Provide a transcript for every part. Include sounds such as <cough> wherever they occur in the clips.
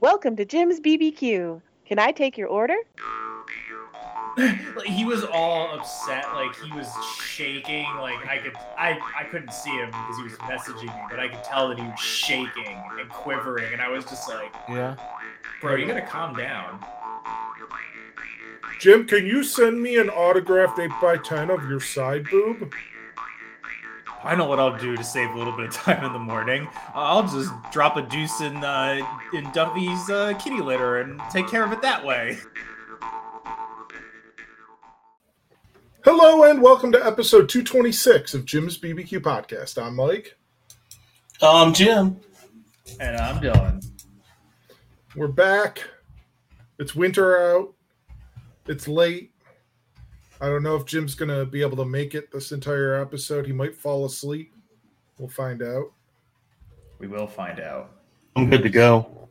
Welcome to Jim's BBQ. Can I take your order? like, he was all upset like he was shaking like i could i i couldn't see him because he was messaging me but i could tell that he was shaking and quivering and i was just like Yeah. bro you gotta calm down Jim, can you send me an autographed 8x10 of your side boob? I know what i'll do to save a little bit of time in the morning i'll just drop a deuce in uh in duffy's uh, kitty litter and take care of it that way Hello and welcome to episode 226 of Jim's BBQ podcast. I'm Mike. I'm Jim. and i'm dylan We're back. It's winter out. It's late. I don't know if Jim's going to be able to make it this entire episode. He might fall asleep. We'll find out. we will find out I'm good to go.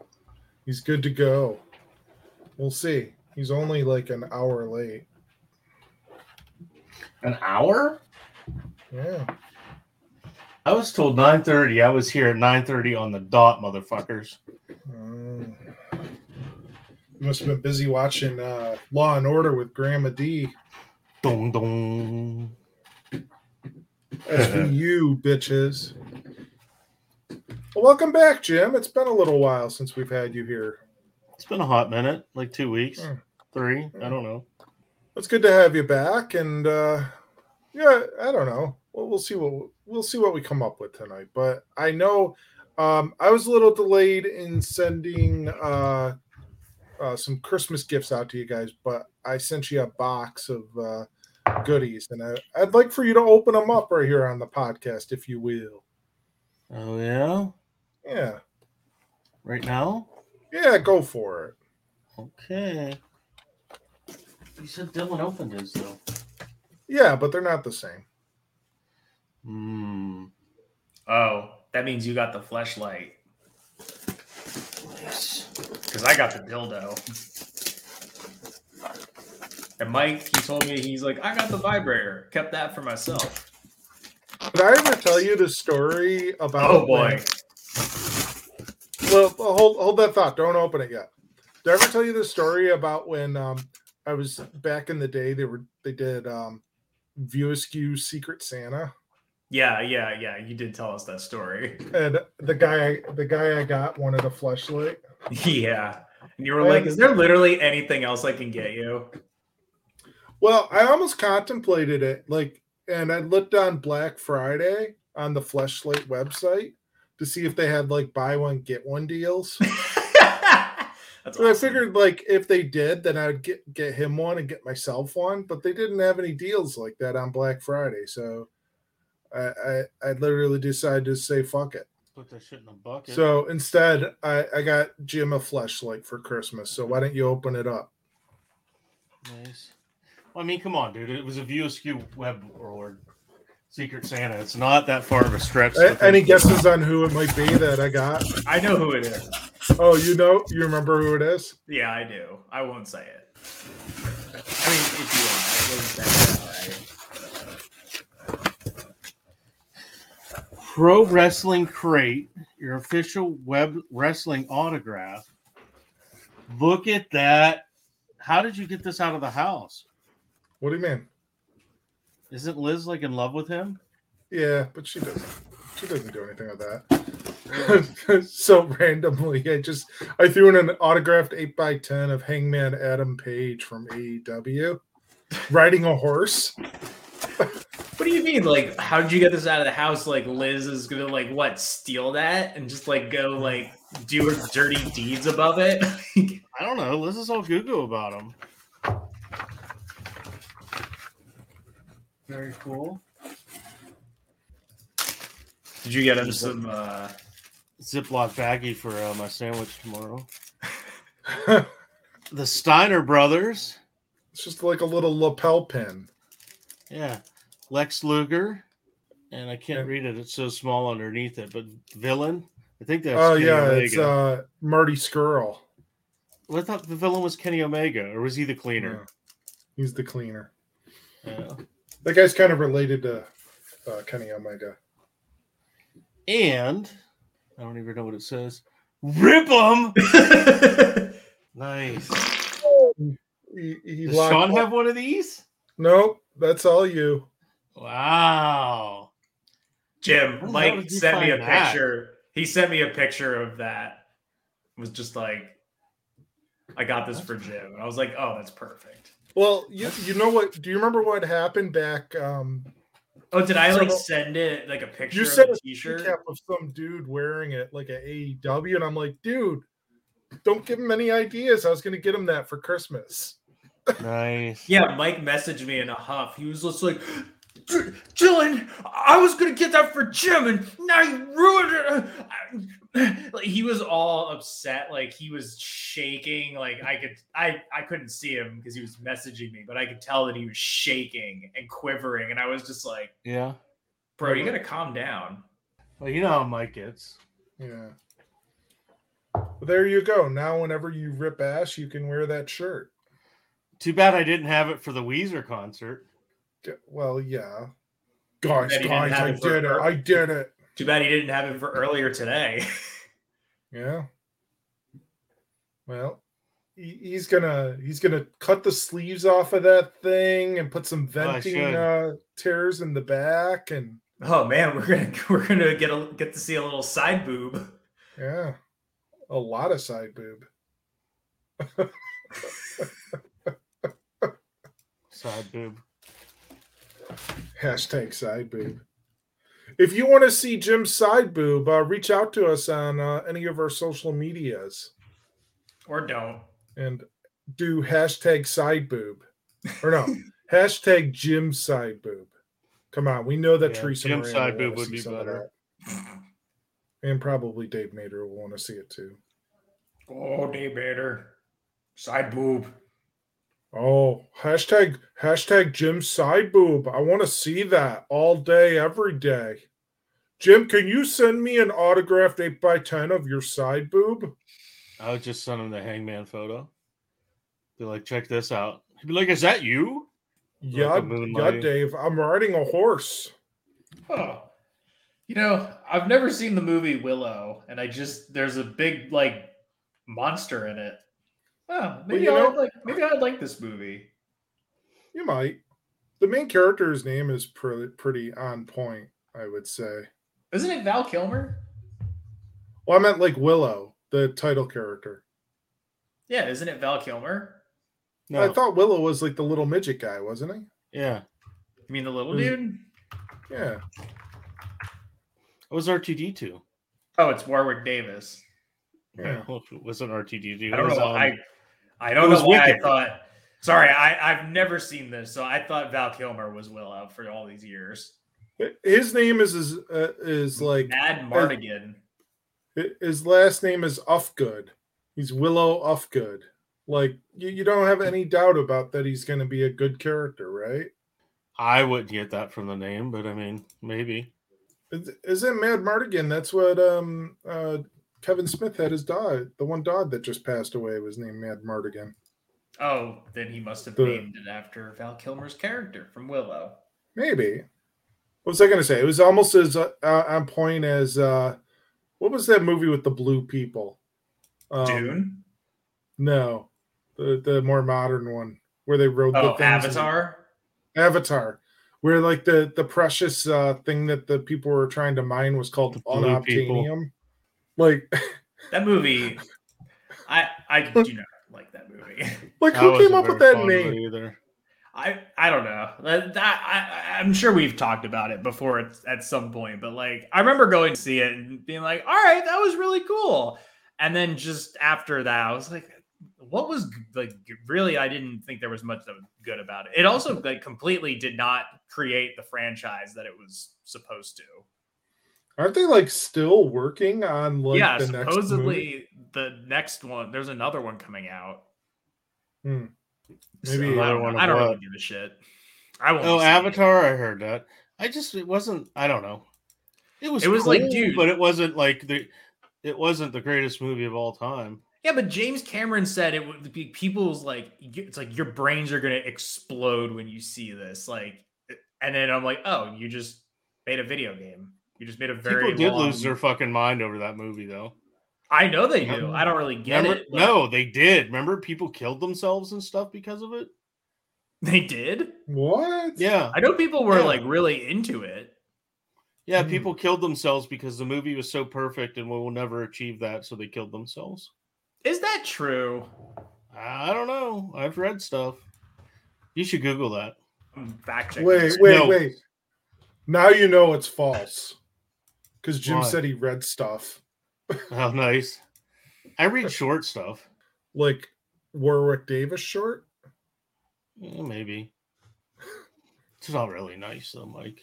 He's good to go. We'll see. He's only like an hour late. An hour? Yeah. I was told 9:30. I was here at 9:30 on the dot, motherfuckers. Mm. You must have been busy watching uh, Law and Order with Grandma D. Dong dong. SVU, bitches. Well, welcome back, Jim. It's been a little while since we've had you here. It's been a hot minute, like two weeks, Hmm. three. I don't know. It's good to have you back, and uh, yeah, I don't know. Well, we'll see what we'll see what we come up with tonight. But I know um, I was a little delayed in sending uh, uh, some Christmas gifts out to you guys, but I sent you a box of uh, goodies, and I, I'd like for you to open them up right here on the podcast, if you will. Oh yeah. Yeah, Right now. yeah, go for it. Okay. You said Dylan opened his though. Yeah, but they're not the same. Hmm. oh that means you got the fleshlight Nice. Because I got the dildo. And Mike, he told me he's like, I got the vibrator, kept that for myself. Did I ever tell you the story about? Oh boy, when- Well, hold hold that thought. Don't open it yet. Did I ever tell you the story about when um I was back in the day? They were they did um View Askew Secret Santa, yeah, yeah, yeah. You did tell us that story. <laughs> and the guy the guy I got wanted a flashlight. yeah, and you were like, "Is there literally anything else I can get you?" Well, I almost contemplated it, like, and I looked on Black Friday on the Fleshlight website to see if they had like buy one get one deals. <laughs> That's So I figured like if they did, then I'd get get him one and get myself one. But they didn't have any deals like that on Black Friday, so I I, I literally decided to say fuck it. Put that shit in a bucket. So instead, I I got Jim a fleshlight for Christmas. So why don't you open it up? Nice. Well, I mean, come on, dude. It was a View Askew web or Secret Santa. It's not that far of a stretch. A- Any guesses on who it might be that I got? I know who it is. Oh, you know, you remember who it is? Yeah, I do. I won't say it. I mean, if you want, I wouldn't say it. All right. Pro Wrestling Crate, your official web wrestling autograph. Look at that. How did you get this out of the house? What do you mean? Isn't Liz like in love with him? Yeah, but she doesn't. She doesn't do anything with that. <laughs> so randomly, I just I threw in an autographed eight by ten of Hangman Adam Page from AEW, riding a horse. <laughs> What do you mean? Like, how did you get this out of the house? Like, Liz is gonna like what steal that and just like go like do her dirty deeds above it? <laughs> I don't know. Liz is all goo goo about him. Very cool. Did you get him some? uh Ziploc baggie for uh, my sandwich tomorrow. <laughs> The Steiner brothers. It's just like a little lapel pin. Yeah. Lex Luger. And I can't Yeah. read it. It's so small underneath it. But villain. I think that's oh Kenny yeah, Omega. it's uh Marty Scurll. Well, I thought the villain was Kenny Omega, or was he the Yeah, cleaner? he's the cleaner. Yeah. That guy's kind of related to uh, Kenny Omega. And I don't even know what it says. Rip them. <laughs> nice. He, he Does Sean up- have one of these? Nope, that's all you. Wow. Jim, Where Mike sent me a find that? picture. He sent me a picture of that. It was just like, I got this for Jim. And I was like, oh, that's perfect. Well, you you know what? Do you remember what happened back? Um, Oh, did I like send it like a picture you sent the a t-shirt? recap of some dude wearing it like a AEW, and I'm like, dude, don't give him any ideas. I was going to get him that for Christmas. Nice. Yeah, Mike messaged me in a huff. He was just like, "J- Dylan, I was gonna get that for Jim, and now you ruined it. Like he was all upset, like he was shaking. Like I could, I, I couldn't see him because he was messaging me, but I could tell that he was shaking and quivering, and I was just like, Yeah. "Bro, you gotta calm down." Well, you know how Mike gets. Yeah. Well, there you go. Now, whenever you rip ass, you can wear that shirt. Too bad I didn't have it for the Weezer concert. G- Well, yeah. Guys, Bet he didn't guys, I it did it. her. I did it. Too bad he didn't have it for earlier today. <laughs> Yeah. Well, he's gonna he's gonna cut the sleeves off of that thing and put some venting should. uh, tears in the back, and oh man, we're gonna <laughs> we're gonna get a get to see a little side boob. yeah, a lot of side boob. <laughs> Side boob. Hashtag side boob. If you want to see Jim's side boob, uh, reach out to us on uh, any of our social medias Or don't. and do hashtag side boob. Or no, <laughs> hashtag Jim side boob. Come on, we know that Yeah, Teresa Jim side boob would be better. And probably Dave Nader will want to see it too. Oh, Dave Bader. Side boob. Oh, hashtag hashtag Jim side boob. I want to see that all day, every day. Jim, can you send me an autographed 8 by 10 of your side boob? I would just send him the hangman photo. Be like, check this out. He'd be like, is that you? Yeah, a moon yeah. Dave. I'm riding a horse. Oh. You know, I've never seen the movie Willow, and I just there's a big like monster in it. Oh, maybe you know- I'd like maybe I'd like this movie. You might. The main character's name is pretty pretty on point, I would say. Isn't it Val Kilmer? Well, I meant like Willow, the title character. Yeah, isn't it Val Kilmer? No. I thought Willow was like the little midget guy, wasn't he? yeah. You mean the little Mm. dude? Yeah. It was R2D2. Oh, it's Warwick Davis. Yeah. Well, <laughs> it wasn't R2D2. I don't it was, know. um, I I don't know why I thought. Sorry, I I've never seen this, so I thought Val Kilmer was Willow for all these years. His name is is, uh, is like Madmartigan. his last name is Ufgood. He's Willow Ufgood. Like you, you don't have any doubt about that he's going to be a good character, right? I wouldn't get that from the name, but I mean, maybe. Is- Isn't Madmartigan? That's what um uh Kevin Smith had his dog. The one dog that just passed away was named Madmartigan. Oh, then he must have The- named it after Val Kilmer's character from Willow. Maybe. What was I going to say? It was almost as uh, uh, on point as uh what was that movie with the blue people? Um, Dune. No, the the more modern one where they rode the Oh, things and- Avatar. Avatar, where like the the precious uh thing that the people were trying to mine was called The blue people. unobtainium. Like, That movie. <laughs> I I do not like that movie. <laughs> like who came up with that fond of it name? Either. I I don't know. That, that I I'm sure we've talked about it before at, at some point, but like I remember going to see it and being like, "All right, that was really cool," and then just after that, I was like, "What was like really?" I didn't think there was much that was good about it. It also like completely did not create the franchise that it was supposed to. Aren't they like still working on like yeah, the next movie? supposedly the next one. There's another one coming out. Hmm. So, Maybe- I Another don't, one know. I don't really give a shit. I won't. Oh, be seeing it. Avatar! I heard that. I just it wasn't. I don't know. It was. It was like, dude- but it wasn't like the. It wasn't the greatest movie of all time. Yeah, but James Cameron said it would be people's like it's like your brains are gonna explode when you see this. Like, and then I'm like, oh, you just made a video game. You just made a very People did long- lose their fucking mind over that movie, though. I know they do. Remember- I don't really get Remember- it. but No, they did. Remember, people killed themselves and stuff because of it. they did. What? Yeah, I know people were Yeah. like really into it. yeah. Hmm. People killed themselves because the movie was so perfect, and we will never achieve that, so they killed themselves. Is that true? I don't know. I've read stuff. You should Google that. Fact checking. Wait, wait, No. wait. Now you know it's false. Because Jim Why? said he read stuff <laughs> Oh, nice. I read short stuff. like Warwick Davis short. Yeah, maybe. It's not really nice though, Mike.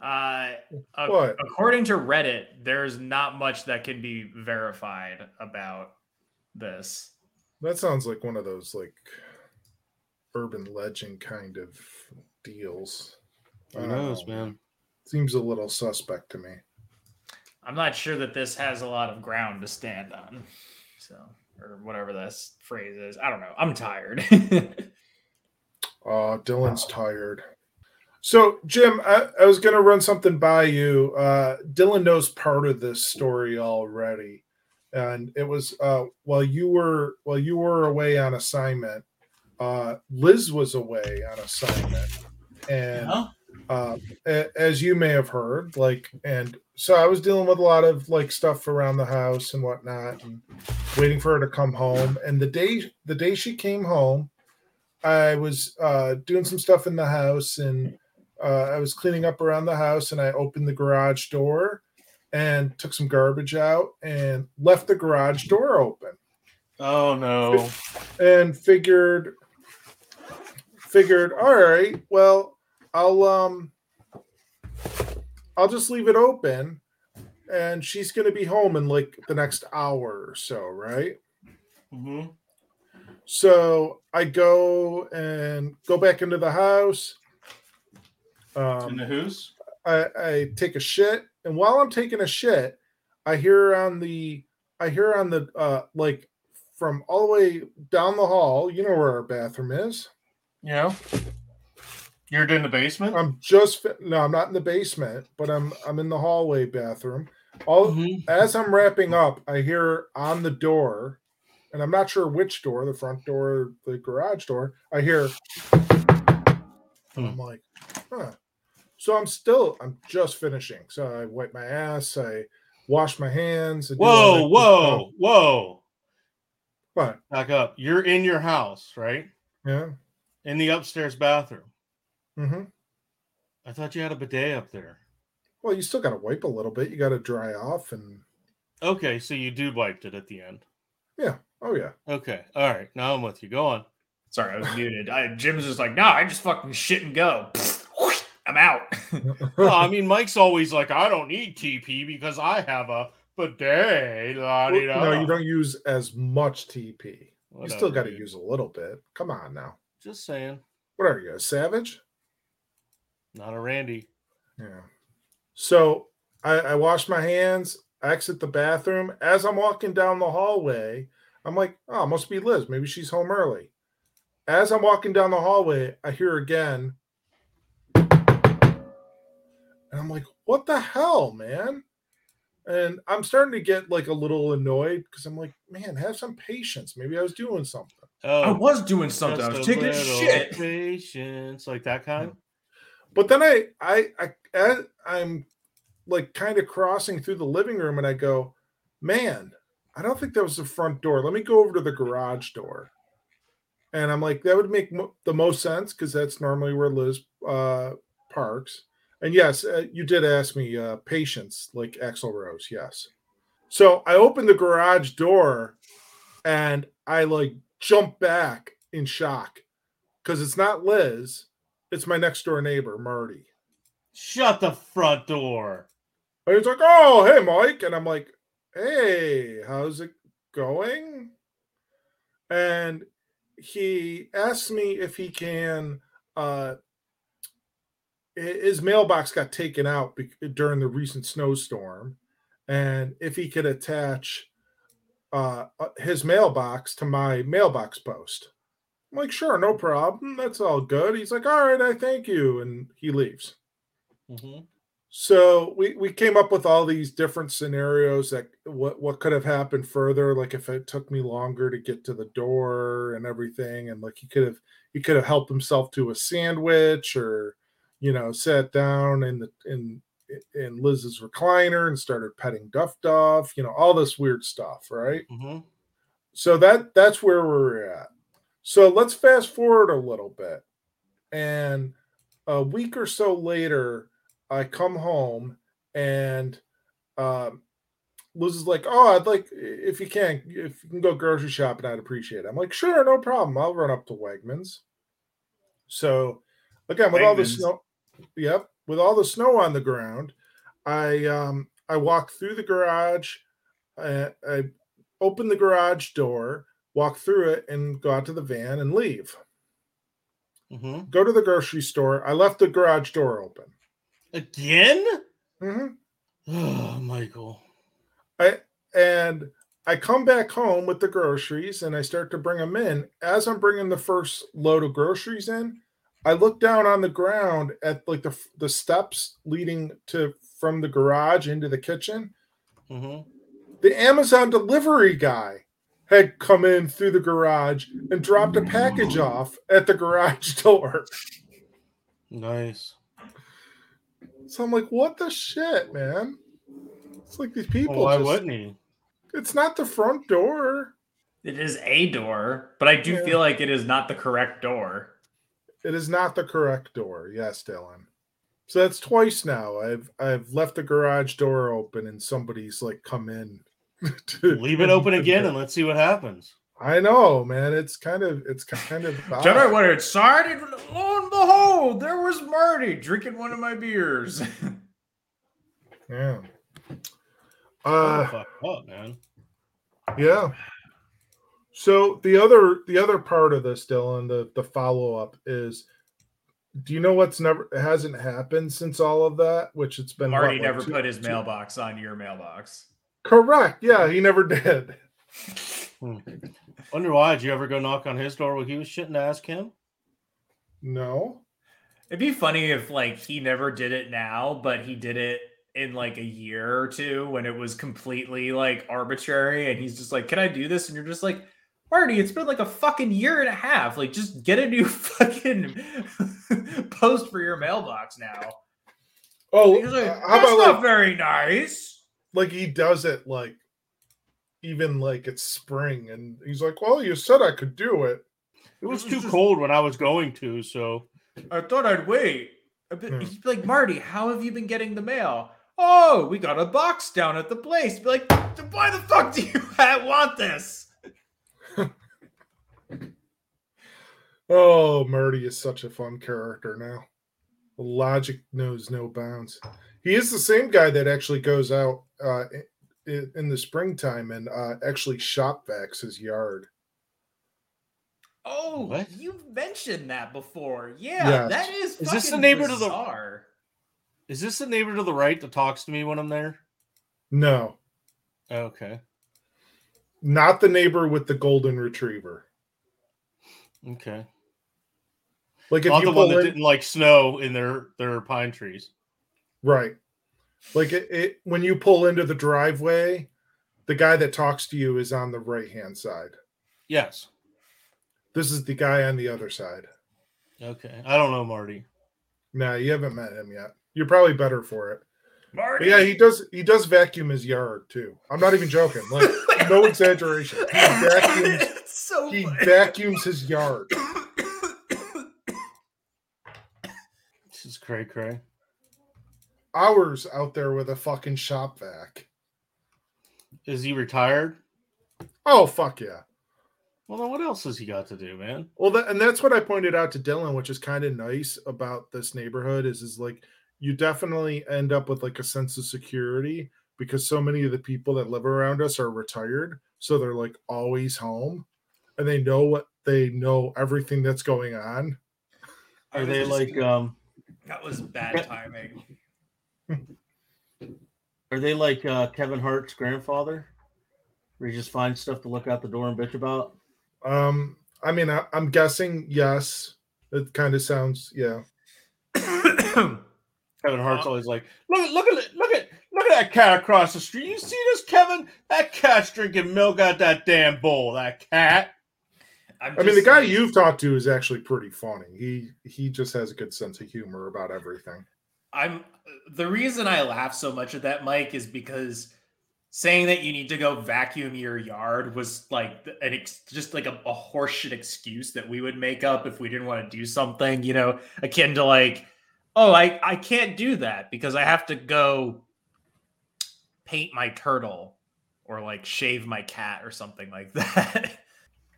Uh, What? according to Reddit, there's not much that can be verified about this. That sounds like one of those like urban legend kind of deals. I Who don't know. man? Seems a little suspect to me. I'm not sure that this has a lot of ground to stand on. So, or whatever this phrase is. I don't know. I'm tired. Oh, <laughs> Dylan's tired. So, Jim, I, I was going to run something by you. Uh, Dylan knows part of this story already, and it was uh, while you were while you were away on assignment. Uh, Liz was away on assignment, and uh, as you may have heard, like, and so I was dealing with a lot of like stuff around the house and whatnot, and waiting for her to come home. And the day the day she came home, I was uh, doing some stuff in the house, and uh, I was cleaning up around the house, and I opened the garage door and took some garbage out and left the garage door open Oh no. and figured figured all right well i'll um i'll just leave it open and she's going to be home in like the next hour or so right hmm so i go and go back into the house In um, the who's? I, I take a shit and while i'm taking a shit i hear on the i hear on the uh like from all the way down the hall you know where our bathroom is Yeah. You're in the basement. I'm just no, I'm not in the basement, but I'm I'm in the hallway bathroom. All Mhm. as I'm wrapping up, I hear on the door, and I'm not sure which door, the front door, or the garage door. I hear, and I'm like, huh. So I'm still, I'm just finishing. So I wipe my ass, I wash my hands. I do all that Whoa, whoa, stuff. whoa! What? Back up. You're in your house, right? Yeah. In the upstairs bathroom. Hmm I thought you had a bidet up there. Well, you still got to wipe a little bit. You got to dry off, and Okay, so you do wiped it at the end. Yeah. Oh yeah. Okay, all right. Now I'm with you. Go on. Sorry, I was muted. I, Jim's just like, no, I just fucking shit and go. <laughs> I'm out. <laughs> well, I mean, Mike's always like, I don't need TP because I have a bidet. Well, no, you don't use as much TP. You still got to use a little bit. Come on now. Just saying. What are you, a savage? Not a Randy. Yeah. So I, I wash my hands, I exit the bathroom. As I'm walking down the hallway, I'm like, oh, it must be Liz. Maybe she's home early. As I'm walking down the hallway, I hear again. And I'm like, what the hell, man? And I'm starting to get like a little annoyed because I'm like, man, have some patience. Maybe I was doing something. Oh, I was doing something. I was taking a shit. Patience, like that kind. But then I, I, I, I'm like kind of crossing through the living room, and I go, man, I don't think that was the front door. Let me go over to the garage door. And I'm like, that would make mo- the most sense because that's normally where Liz uh, parks. And yes, uh, you did ask me uh, patience, like Axl Rose. Yes. So I open the garage door, and I like jump back in shock because it's not Liz it's my next door neighbor, Marty. Shut the front door. And he's like, Oh, hey, Mike. And I'm like, Hey, how's it going? And he asks me if he can, uh, his mailbox got taken out during the recent snowstorm, and if he could attach uh, uh, his mailbox to my mailbox post. I'm like, sure, no problem. That's all good. He's like, all right, I thank you. And he leaves. Mhm. So we we came up with all these different scenarios that what what could have happened further, like if it took me longer to get to the door and everything, and like he could have he could have helped himself to a sandwich or you know sat down in the in in Liz's recliner and started petting Duff Duff, you know, all this weird stuff, right? hmm So that that's where we're at. So let's fast forward a little bit. And a week or so later, I come home and um Liz is like, Oh, I'd like if you can, if you can go grocery shopping, I'd appreciate it. I'm like, sure, no problem. I'll run up to Wegmans. So again, with all the snow, yep, with all the snow on the ground, I um I walk through the garage, I, I open the garage door, walk through it, and go out to the van and leave. hmm Go to the grocery store. I left the garage door open. Again? Mhm. Oh, <sighs> Michael. I and I come back home with the groceries and I start to bring them in. As I'm bringing the first load of groceries in, I look down on the ground at like the the steps leading to from the garage into the kitchen. hmm The Amazon delivery guy had come in through the garage and dropped a package off at the garage <laughs> door. Nice. So I'm like, what the shit, man? It's like these people. Well, why just- wouldn't he? It's not the front door. It is a door, but I do Yeah. feel like it is not the correct door. It is not the correct door. Yes, Dylan. So that's twice now. I've I've left the garage door open and somebody's like come in. To- <laughs> Leave it open again and let's see what happens. I know, man. It's kind of it's kind of <laughs> odd. Then it started, lo and behold, there was Marty drinking one of my beers. <laughs> yeah. Uh, fuck up, man. yeah. So the other the other part of this, Dylan, the the follow up is do you know what's never hasn't happened since all of that? Which it's been Marty what, like never two- put his two- mailbox on your mailbox. Correct. Yeah, he never did. Wonder why? Did you ever go knock on his door while he was shitting to ask him? No. It'd be funny if like he never did it now, but he did it in like a year or two when it was completely like arbitrary, and he's just like, "Can I do this?" And you're just like, "Marty, it's been like a fucking year and a half. Like, just get a new <laughs> fucking post for your mailbox now." Oh, He's like, uh, "That's how about not like very nice." Like he does it like even like it's spring and he's like well you said i could do it It was was too just- cold when I was going to, so I thought I'd wait. A bit, Hmm. Like, Marty, how have you been getting the mail? Oh, we got a box down at the place. Be like, why the fuck do you <laughs> want this? <laughs> oh marty is such a fun character now logic knows no bounds he is the same guy that actually goes out uh in, in the springtime and uh actually shop vacs his yard Oh, What? you've mentioned that before. Yeah, Yes. that is. Is this the fucking neighbor to the- bizarre. is this the neighbor to the right that talks to me when I'm there? no Okay. not the neighbor with the golden retriever Okay. like if Not you the one that in, didn't like snow in their their pine trees. Right like it, it when you pull into the driveway the guy that talks to you is on the right hand side Yes. this is the guy on the other side Okay. I don't know, Marty. No, you haven't met him yet. You're probably better for it. Marty. But yeah, he does. He does vacuum his yard too. I'm not even joking. Like no <laughs> exaggeration. He vacuums. <laughs> so He vacuums his yard. <coughs> This is cray cray. Hours out there with a fucking shop vac. Is he retired? Oh fuck yeah. Well, then what else has he got to do, man? Well, that, and that's what I pointed out to Dylan, which is kind of nice about this neighborhood. Is is like you definitely end up with like a sense of security because so many of the people that live around us are retired, so they're like always home, and they know what they know everything that's going on. Are they like um? that was bad timing. <laughs> Are they like uh, Kevin Hart's grandfather? Where you just find stuff to look out the door and bitch about? Um, I mean, I, I'm guessing yes. It kind of sounds yeah. <coughs> Kevin Hart's always like, look at look at look at look at that cat across the street. You see this, Kevin? That cat's drinking milk out that damn bowl. That cat. I'm I mean, the guy you've talked to is actually pretty funny. He he just has a good sense of humor about everything. I'm the reason I laugh so much at that, Mike, is because saying that you need to go vacuum your yard was like an ex- just like a, a horseshit excuse that we would make up if we didn't want to do something, you know, akin to like, oh, I I can't do that because I have to go paint my turtle or like shave my cat or something like <laughs> that.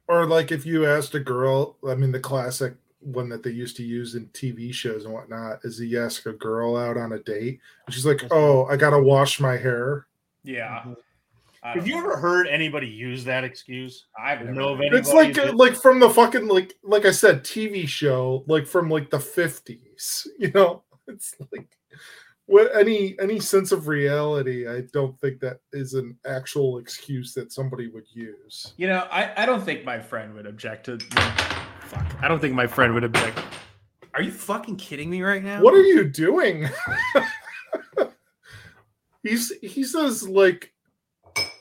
Or like if you asked a girl, I mean, the classic one that they used to use in TV shows and whatnot is he ask a girl out on a date, and she's like, mm-hmm. "Oh, I gotta wash my hair." yeah. Mm-hmm. I Have don't you know. ever heard anybody use that excuse? I've never know of heard any- It's like Anybody like from the fucking like like I said, TV show, like from like the fifties. <laughs> You know, it's like what any any sense of reality. I don't think that is an actual excuse that somebody would use. You know, I, I don't think my friend would object to. Fuck. I don't think my friend would have been like, Are you fucking kidding me right now? What are you doing? <laughs> he's he's as like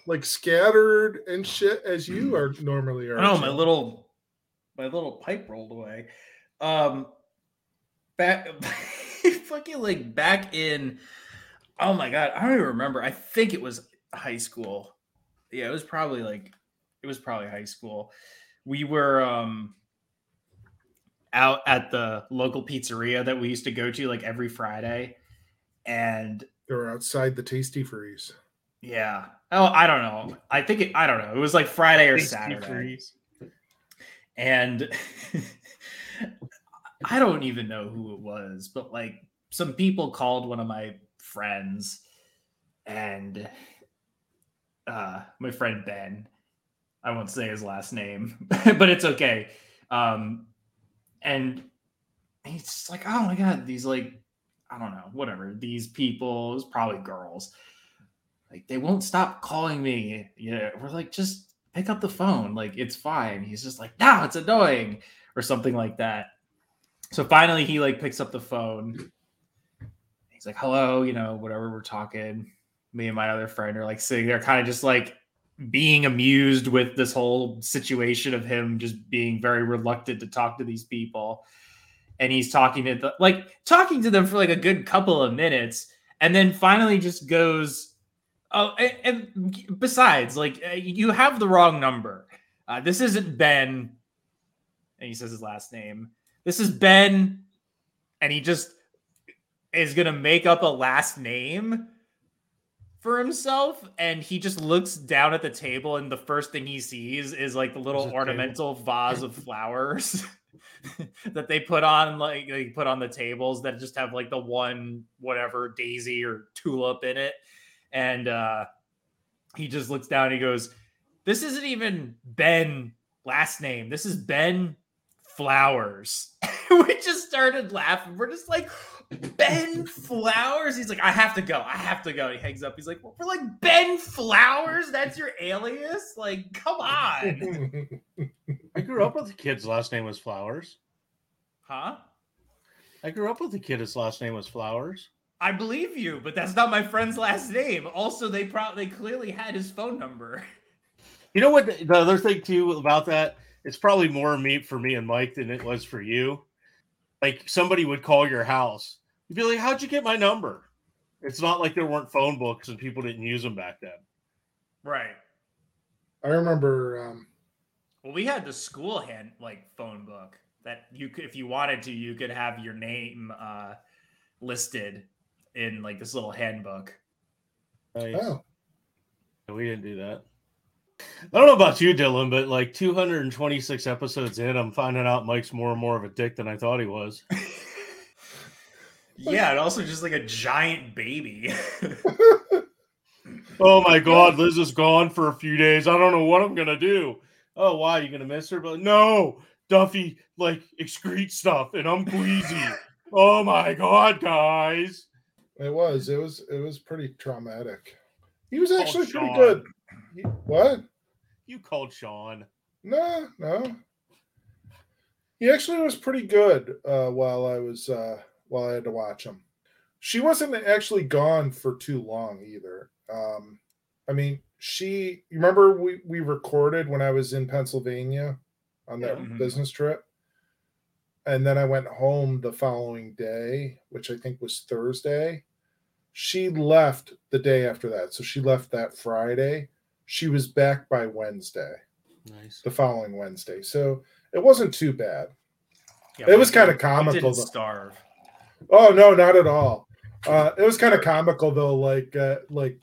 like scattered and shit as you are normally are. I know my little my little pipe rolled away. Um, back <laughs> fucking like back in. Oh my god, I don't even remember. I think it was high school. Yeah, it was probably like it was probably high school. We were um out at the local pizzeria that we used to go to like every Friday, and They're outside the tasty freeze. Yeah. Oh, I don't know. I think it, I don't know. It was like Friday or Tasty Saturday. freeze. And <laughs> I don't even know who it was, but like some people called one of my friends and uh my friend Ben. I won't say his last name, <laughs> but it's okay. Um and he's just like, oh my god, these like I don't know, whatever. These people, it's probably girls. Like they won't stop calling me. Yeah, we're like, just pick up the phone. Like it's fine. He's just like, no, it's annoying, or something like that. So finally, he like picks up the phone. He's like, hello, you know, whatever we're talking. Me and my other friend are like sitting there, kind of just like being amused with this whole situation of him just being very reluctant to talk to these people. And he's talking to the, like talking to them for like a good couple of minutes, and then finally just goes, "Oh, and, and besides, like uh, you have the wrong number. Uh, this isn't Ben." And he says his last name. This is Ben, and he just is gonna make up a last name for himself and he just looks down at the table and the first thing he sees is like the little ornamental vase of <laughs> flowers <laughs> that they put on like they put on the tables that just have like the one whatever daisy or tulip in it. And uh he just looks down and he goes this isn't even ben last name. This is ben flowers. <laughs> We just started laughing. We're just like Ben Flowers. He's like, I have to go. I have to go. He hangs up. He's like, we're like Ben Flowers. That's your alias. Like, come on, <laughs> I grew up with a kid's last name was Flowers. huh? I grew up with a kid. His last name was Flowers. I believe you, but that's not my friend's last name. Also, they probably they clearly had his phone number. <laughs> You know what? The other thing too about that, it's probably more meat for me and Mike than it was for you. Like somebody would call your house, you'd be like, "How'd you get my number?" It's not like there weren't phone books and people didn't use them back then. Right. I remember um, Well, we had the school hand like phone book that you could, if you wanted to, you could have your name uh, listed in like this little handbook. Nice. oh, We didn't do that. I don't know about you, Dylan, but like 226 episodes in, I'm finding out Mike's more and more of a dick than I thought he was. <laughs> Yeah, and also just like a giant baby. <laughs> Oh my God, Liz is gone for a few days. I don't know what I'm gonna do. Oh, why? You gonna miss her? But no, Duffy like excrete stuff, and I'm queasy. <laughs> oh my God, guys. it was it was it was pretty traumatic. He was actually pretty Sean. good. He- what? You called Sean. No, no. He actually was pretty good uh, while I was uh, while I had to watch him. she wasn't actually gone for too long either. Um, I mean, she. You remember we we recorded when I was in Pennsylvania on that. Mhm. business trip, and then I went home the following day, which I think was Thursday. She left the day after that, so she left that Friday. She was back by Wednesday, Nice. the following Wednesday. So it wasn't too bad. Yeah, It was kinda comical, Didn't starve. Oh no, not at all. Uh, it was kind of comical though, like uh, like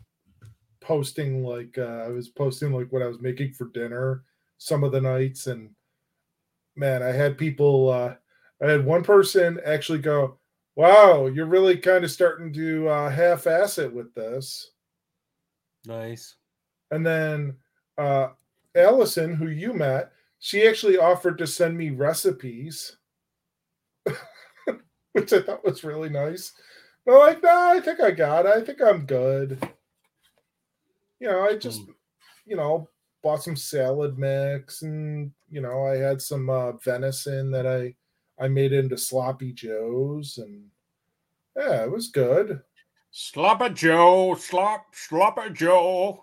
posting like uh, I was posting like what I was making for dinner some of the nights, and man, I had people. Uh, I had one person actually go, "Wow, you're really kind of starting to uh, half-ass it with this," Nice. and then uh, Allison, who you met, she actually offered to send me recipes, which I thought was really nice. But like, no, I think I got it. I think I'm good. You know, I just, Mm. you know, bought some salad mix, and you know, I had some uh, venison that I I made into sloppy joes, and yeah, it was good. Slopper Joe, slop, slopper Joe.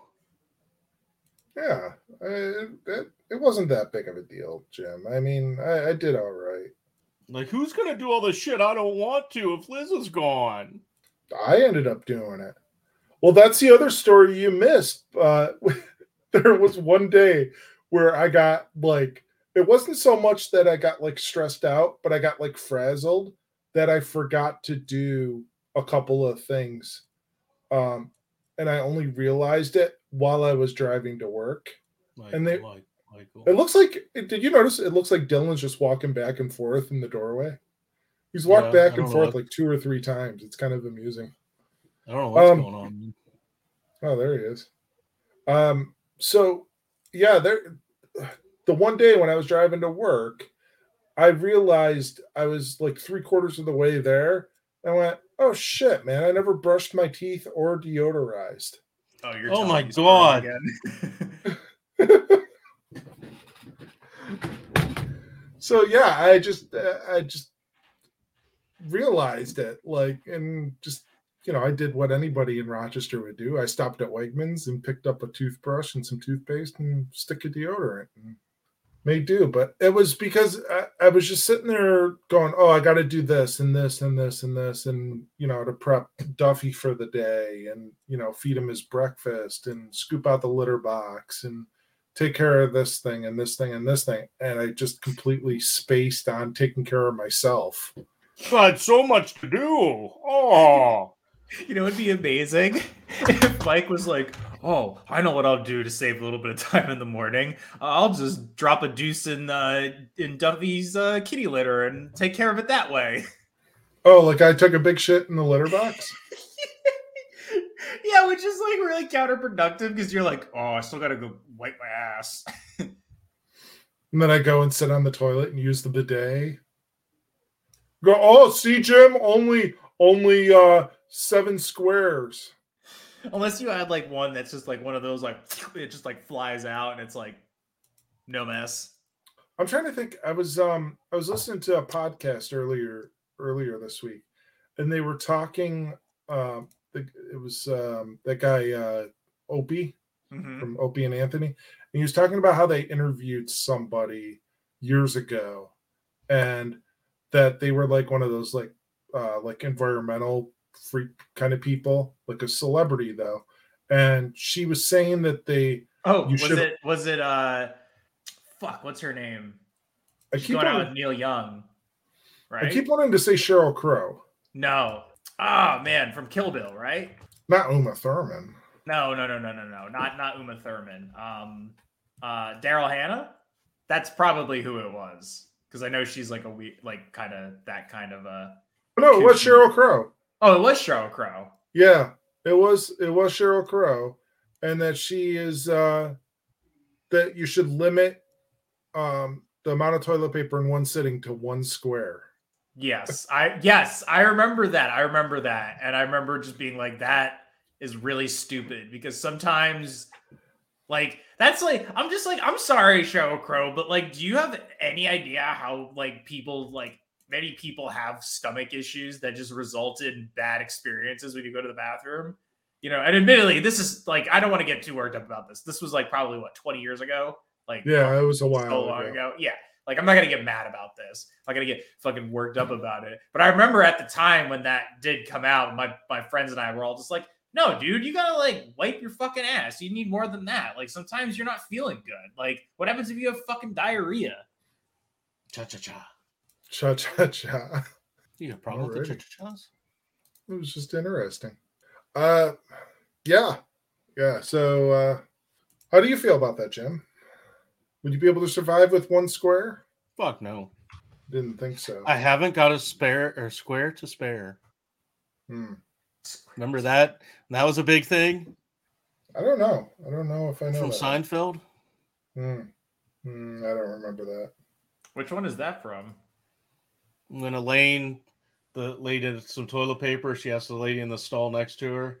Yeah, I, it, it wasn't that big of a deal, Jim. I mean, I, I did all right. Like, who's gonna do all the shit I don't want to if Liz is gone? I ended up doing it. Well, that's the other story you missed. Uh, <laughs> there was one day where I got like, it wasn't so much that I got like stressed out, but I got like frazzled that I forgot to do a couple of things. Um, and I only realized it while I was driving to work. Like, And they- like, Michael. It looks like, did you notice? It looks like Dylan's just walking back and forth in the doorway. He's walked Yeah, back and forth what- like two or three times. It's kind of amusing. I don't know what's um, going on. Oh, there he is. Um, so yeah, there the one day when I was driving to work, I realized I was like three quarters of the way there. I went, oh shit, man, I never brushed my teeth or deodorized. Oh, you're Oh my me stories God. <laughs> <laughs> again. So yeah, I just uh, I just realized it like and just you know, I did what anybody in Rochester would do. I stopped at Wegmans and picked up a toothbrush and some toothpaste and stick a deodorant and made do. But it was because I, I was just sitting there going, "Oh, I got to do this and this and this and this," and you know, to prep Duffy for the day and you know, feed him his breakfast and scoop out the litter box and take care of this thing and this thing and this thing. And I just completely spaced on taking care of myself. I had so much to do. Oh, <laughs> You know, it'd be amazing <laughs> if Mike was like, "Oh, I know what I'll do to save a little bit of time in the morning. I'll just drop a deuce in uh, in Duffy's uh, kitty litter and take care of it that way." Oh, like I took a big shit in the litter box. <laughs> yeah, which is like really counterproductive because you're like, "Oh, I still gotta go wipe my ass." <laughs> And then I go and sit on the toilet and use the bidet. Go, oh, see, Jim, only only uh seven squares. Unless you had like one that's just like one of those like <sniffs> it just like flies out and it's like no mess. I'm trying to think. I was um I was listening to a podcast earlier earlier this week, and they were talking. Um, the, it was um that guy uh Opie Mhm. from Opie and Anthony, and he was talking about how they interviewed somebody years ago, and that they were like one of those like uh like environmental freak kind of people, like a celebrity though. And she was saying that they Oh, You was should've- it was it uh fuck, what's her name? I She's keep going out wanting, with Neil Young. Right? I keep wanting to say Sheryl Crow, no. Oh man, from Kill Bill, right? not Uma Thurman. No, no, no, no, no, no. Not not Uma Thurman. Um uh Daryl Hannah? That's probably who it was. Because I know she's like a we like kind of that kind of a No, it was Sheryl Crow. Oh, it was Sheryl Crow. Yeah, it was it was Sheryl Crow, and that she is uh that you should limit um the amount of toilet paper in one sitting to one square. Yes, I yes, I remember that. I remember that. And I remember just being like that is really stupid because sometimes like that's like I'm just like I'm sorry Sheryl Crow, but like do you have any idea how like people like many people have stomach issues that just result in bad experiences when you go to the bathroom. You know, and admittedly, this is like I don't want to get too worked up about this. This was like probably what 20 years ago. Like Yeah, it was a while so long ago. ago. Yeah. Like I'm not gonna get mad about this. I'm not gonna get fucking worked up about it. But I remember at the time when that did come out, my my friends and I were all just like, no, dude, you gotta like wipe your fucking ass. You need more than that. Like sometimes you're not feeling good. Like what happens if you have fucking diarrhea? Cha cha cha. Cha cha cha. You got a problem with the Alrighty. cha cha chas? It was just interesting. Uh yeah. Yeah. So uh how do you feel about that, Jim? Would you be able to survive with one square? Fuck no. Didn't think so. I haven't got a spare or square to spare. Hmm. Remember that? That was a big thing I don't know. I don't know if I know from that. Seinfeld. Hmm. Hmm, I don't remember that. Which one is that from? When Elaine, the lady did some toilet paper, she asked the lady in the stall next to her.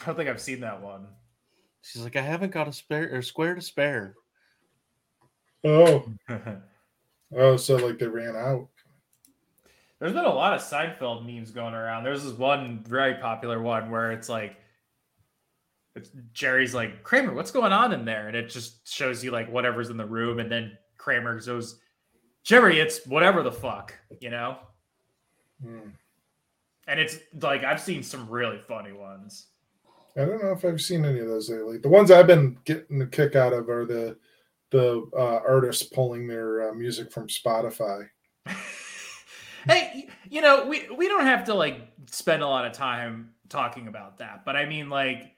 I don't think I've seen that one. She's like, I haven't got a spare or square to spare. Oh, <laughs> oh, so like they ran out. There's been a lot of Seinfeld memes going around. There's this one very popular one where it's like, it's Jerry's like Kramer, what's going on in there? And it just shows you like whatever's in the room, and then Kramer goes, Jerry, it's whatever the fuck, you know. Hmm. And it's like I've seen some really funny ones. I don't know if I've seen any of those lately. The ones I've been getting a kick out of are the the uh, artists pulling their uh, music from Spotify. <laughs> hey, you know, we we don't have to like spend a lot of time talking about that, but I mean, like,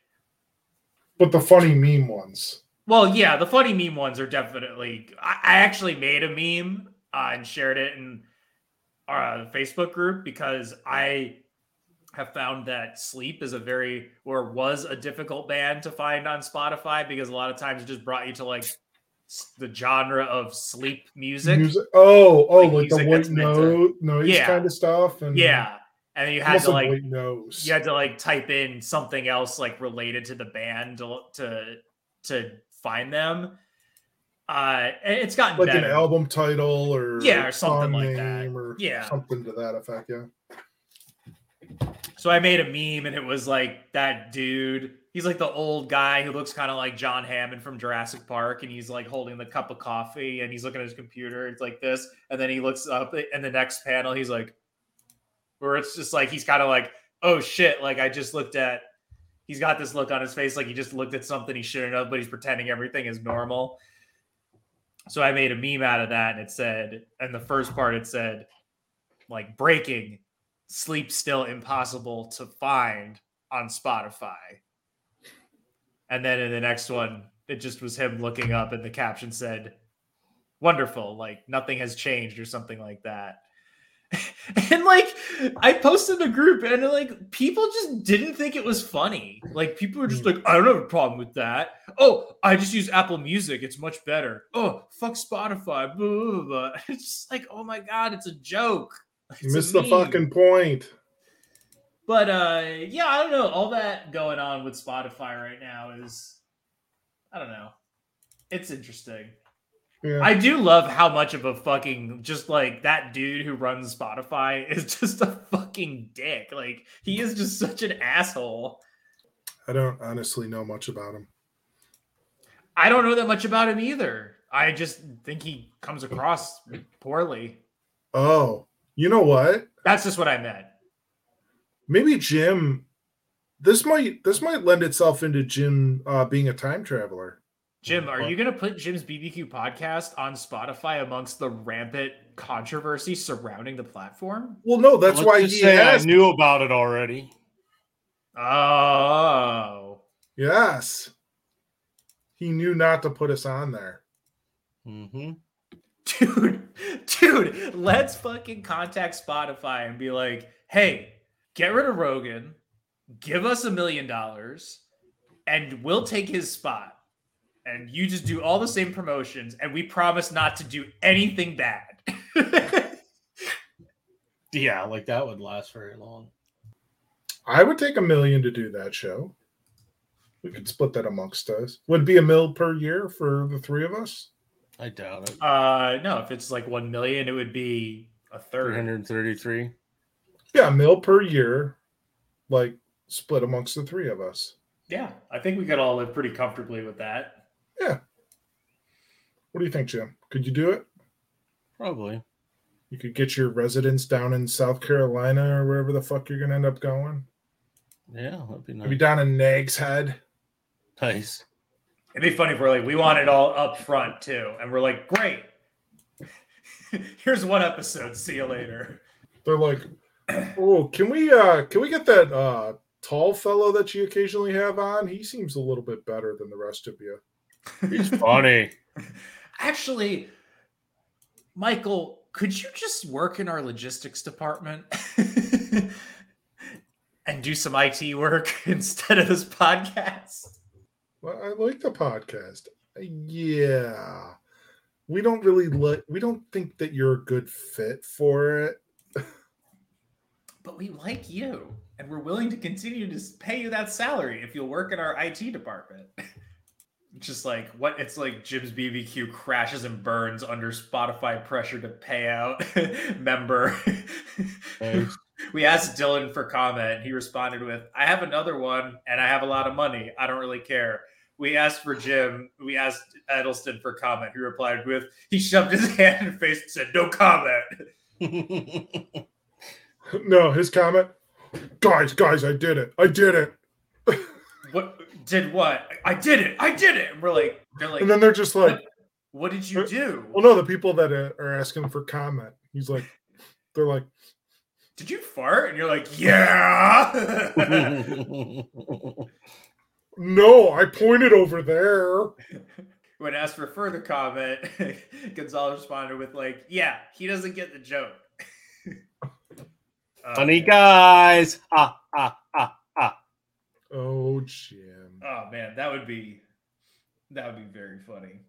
But the funny meme ones. well, yeah, the funny meme ones are definitely. I, I actually made a meme uh, and shared it in our Facebook group because I have found that sleep is a very or was a difficult band to find on Spotify because a lot of times it just brought you to like the genre of sleep music. Music. Oh, oh, Like like, the white meant to- note noise Yeah. kind of stuff. And Yeah. And you had to like, like nose. you had to like type in something else like related to the band to to, to find them. Uh, and it's gotten like better. an album title or Yeah, or something song like that. or Yeah. something to that effect. Yeah. So I made a meme, and it was like that dude. He's like the old guy who looks kind of like John Hammond from Jurassic Park, and he's like holding the cup of coffee, and he's looking at his computer. It's like this, and then he looks up, in the next panel, he's like, where it's just like he's kind of like, oh shit, like I just looked at. He's got this look on his face, like he just looked at something he shouldn't have, but he's pretending everything is normal. So I made a meme out of that, and it said, and the first part it said, like breaking sleep still impossible to find on Spotify. And then in the next one, it just was him looking up and the caption said, Wonderful, like nothing has changed or something like that. <laughs> and like I posted a group and like people just didn't think it was funny. Like people were just hmm. like, I don't have a problem with that. Oh, I just use Apple Music. It's much better. Oh, fuck Spotify. Blah, blah, blah. <laughs> It's just like, oh my god, it's a joke. <laughs> You It's a missed the fucking point. But uh yeah, I don't know. All that going on with Spotify right now is I don't know. It's interesting. Yeah. I do love how much of a fucking just like that dude who runs Spotify <laughs> is just a fucking dick. Like he is just such an asshole. I don't honestly know much about him. I don't know that much about him either. I just think he comes across poorly. Oh, you know what? That's just what I meant. Maybe Jim. This might this might lend itself into Jim uh, being a time traveler. Jim, are you going to put Jim's BBQ podcast on Spotify amongst the rampant controversy surrounding the platform? Well, no, that's Let's why just he say has. I knew about it already. Oh. Yes, he knew not to put us on there. Mm-hmm. Dude, <laughs> dude, let's fucking contact Spotify and be like, hey, get rid of Rogan, give us a million dollars, and we'll take his spot. And you just do all the same promotions, and we promise not to do anything bad. <laughs> Yeah, like that would last very long. I would take a million to do that show. We could split that amongst us. Would it be a mil per year for the three of us? I doubt it. uh no, if it's like one million, it would be a third. 333. Yeah, a mil per year, like split amongst the three of us. Yeah, I think we could all live pretty comfortably with that. Yeah. What do you think, Jim? Could you do it? Probably. You could get your residence down in South Carolina or wherever the fuck you're gonna end up going. Yeah, that'd be nice. Maybe down in Nag's Head. Nice. It'd be funny if we're like, we want it all up front too. And we're like, great. <laughs> Here's one episode. See you later. They're like, oh, can we uh can we get that uh tall fellow that you occasionally have on? He seems a little bit better than the rest of you. He's funny. <laughs> Actually, Michael, could you just work in our logistics department <laughs> and do some IT work <laughs> instead of this podcast? Well, I like the podcast. Yeah. We don't really like we don't think that you're a good fit for it. But we like you, and we're willing to continue to pay you that salary if you'll work in our IT department. <laughs> Just like what it's like Jim's BBQ crashes and burns under Spotify pressure to pay out <laughs> member. <laughs> We asked Dylan for comment. He responded with, I have another one and I have a lot of money. I don't really care. We asked for Jim. We asked Edelston for comment. He replied with, he shoved his hand in face and said, no comment. No, his comment. Guys, guys, I did it. I did it. What did what? I did it. I did it. And we're like, they're like, And then they're just like, what did you do? well, no, the people that uh, are asking for comment. He's like, they're like, Did you fart? And you're like, yeah. <laughs> no, I pointed over there. <laughs> when asked for further comment, <laughs> Gonzalez responded with like, "Yeah, he doesn't get the joke." Oh, funny guys. Ha ha ha ha. Oh, Jim. Oh man, that would be that would be very funny.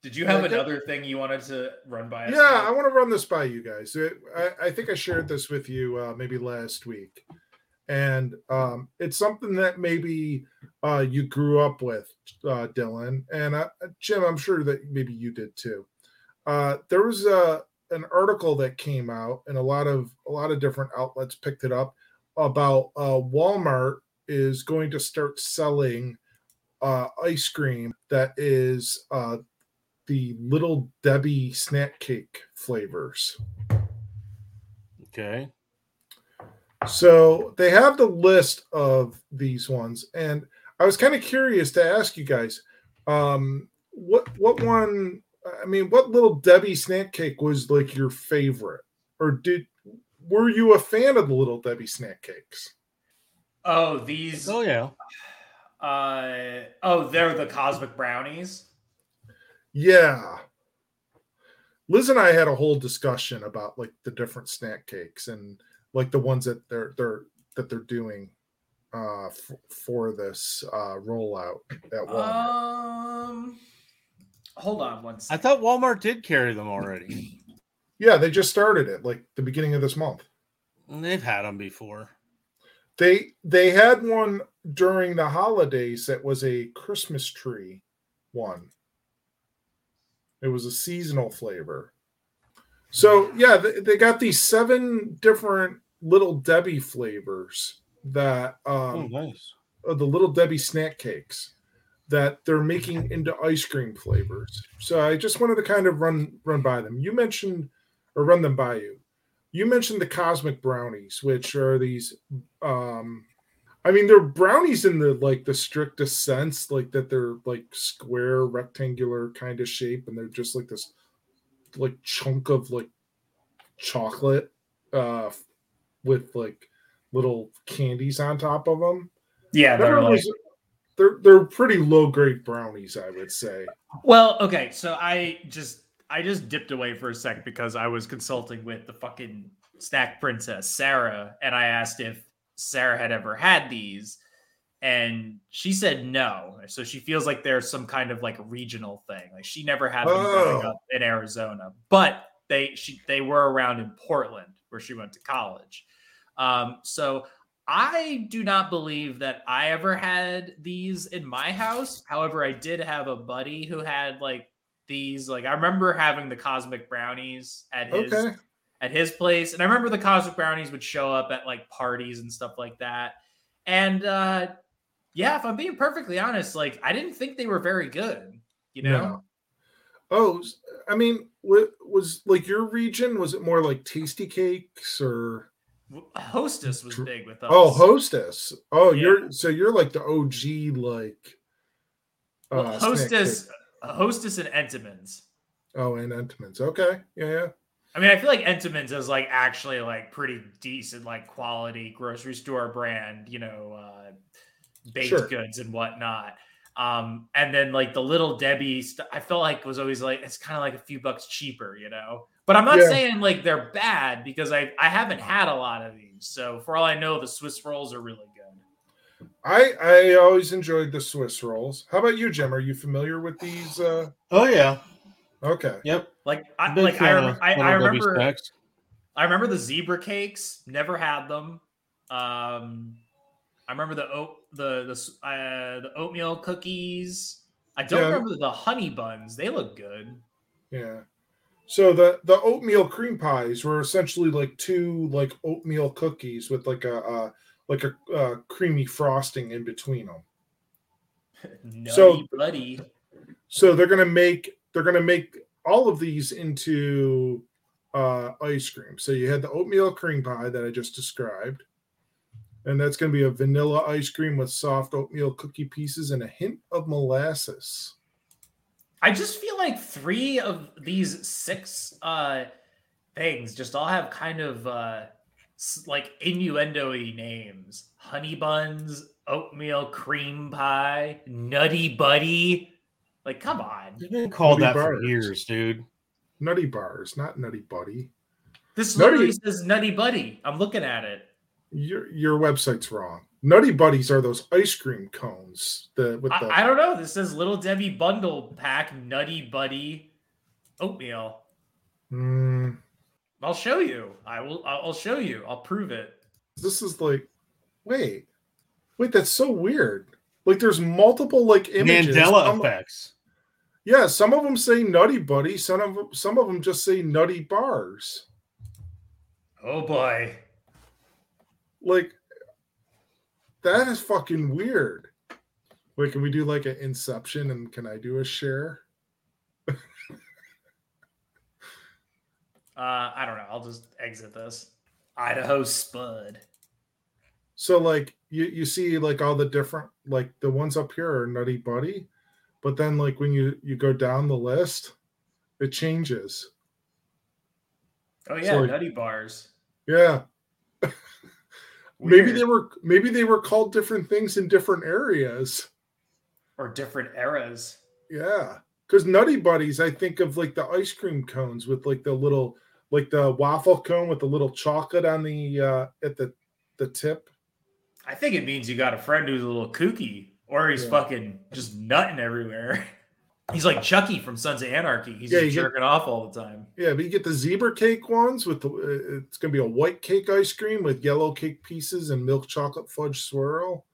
Did you have Yeah, I think- another thing you wanted to run by us? Yeah, I want to run this by you guys. It- I, I think I shared this with you uh, maybe last week, and um, it's something that maybe uh, you grew up with, uh, Dylan and uh, Jim. I'm sure that maybe you did too. Uh, there was a an article that came out, and a lot of a lot of different outlets picked it up about uh, Walmart is going to start selling uh, ice cream that is uh, the little Debbie snack cake flavors. Okay. So they have the list of these ones, and I was kind of curious to ask you guys, um, what what one? I mean, what little Debbie snack cake was like your favorite, or did were you a fan of the little Debbie snack cakes? Oh, these. Oh yeah. Uh, oh, they're the cosmic brownies. Yeah. Liz and I had a whole discussion about like the different snack cakes and like the ones that they're they're that they're doing uh f- for this uh rollout at Walmart. Um, hold on one I thought Walmart did carry them already. <clears throat> yeah, they just started it like the beginning of this month. They've had them before. They they had one during the holidays that was a Christmas tree one. It was a seasonal flavor. So yeah, they, they got these seven different little Debbie flavors that Oh, um nice. the little Debbie snack cakes that they're making into ice cream flavors. So I just wanted to kind of run run by them. You mentioned or run them by you. You mentioned the cosmic brownies, which are these um I mean they're brownies in the like the strictest sense, like that they're like square rectangular kind of shape and they're just like this like chunk of like chocolate uh with like little candies on top of them. Yeah, they're like, they're they're pretty low grade brownies, I would say. Well, okay, so I just I just dipped away for a sec because I was consulting with the fucking snack princess Sarah, and I asked if Sarah had ever had these, and she said no. So she feels like there's some kind of like regional thing. Like she never had them growing Oh. up in Arizona, but they she they were around in Portland where she went to college. Um, so I do not believe that I ever had these in my house. However, I did have a buddy who had like these. Like I remember having the cosmic brownies at his Okay. at his place, and I remember the cosmic brownies would show up at like parties and stuff like that. And uh yeah, if I'm being perfectly honest, like I didn't think they were very good. You know, No. Oh, I mean, what was like your region? Was it more like Tastykakes or Hostess was big with us. oh hostess? Oh, Yeah. you're so you're like the OG like Well, uh, snack Hostess. Hostess, and Entenmann's. Oh, and Entenmann's. Okay, yeah, yeah. I mean, I feel like Entenmann's is like actually like pretty decent, like quality grocery store brand, you know, uh, baked Sure. goods and whatnot. Um, and then like the little Debbie, st- I felt like was always like it's kind of like a few bucks cheaper, you know. But I'm not Yeah. saying like they're bad because I I haven't had a lot of these. So for all I know, the Swiss rolls are really good. I I always enjoyed the Swiss rolls. How about you, Jim? Are you familiar with these? Uh, Oh yeah. okay. Yep. Like I Big like I, rem- I, I remember snacks. I remember the zebra cakes. Never had them. Um, I remember the oat the the uh, the oatmeal cookies. I don't Yeah. remember the honey buns. They look good. Yeah. So the the oatmeal cream pies were essentially like two like oatmeal cookies with like a uh, like a uh, creamy frosting in between them. <laughs> Nutty So- buddy. So they're gonna make they're gonna make all of these into uh, ice cream. So you had the oatmeal cream pie that I just described, and that's gonna be a vanilla ice cream with soft oatmeal cookie pieces and a hint of molasses. I just feel like three of these six uh things just all have kind of uh like innuendo-y names. Honey buns, oatmeal cream pie, nutty buddy. Like, come on. You've been called Nutty that for years, dude. Nutty bars, not nutty buddy. This Nutty- literally says Nutty Buddy. I'm looking at it. Your your website's wrong. Nutty buddies are those ice cream cones the with the I, I don't know. This says Little Debbie Bundle Pack Nutty Buddy Oatmeal. Mm, I'll show you. I will. I'll I'll show you. I'll prove it. this is like wait wait that's so weird like there's multiple like images Mandela Some- effects. yeah some of them say nutty buddy some of them some of them just say nutty bars Oh boy. Like that is fucking weird wait can we do like an inception and can i do a share Uh, I don't know. I'll just exit this. Idaho Spud. so like you you see like all the different like the ones up here are nutty buddy but then like when you you go down the list it changes Oh yeah, So- Nutty Bars. yeah maybe they were maybe they were called different things in different areas or different eras. yeah because nutty buddies i think of like the ice cream cones with like the little like the waffle cone with the little chocolate on the uh at the the tip I think it means you got a friend who's a little kooky, or he's Yeah. fucking just nutting everywhere. <laughs> He's like Chucky from Sons of Anarchy. He's Yeah, just you get- jerking off all the time. yeah but you get the zebra cake ones with the uh, it's gonna be a white cake ice cream with yellow cake pieces and milk chocolate fudge swirl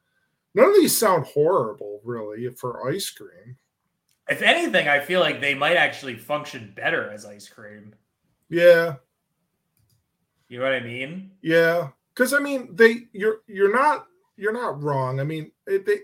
none of these sound horrible really for ice cream If anything, I feel like they might actually function better as ice cream. yeah You know what I mean? Yeah, because I mean, they you're you're not you're not wrong. I mean, it, they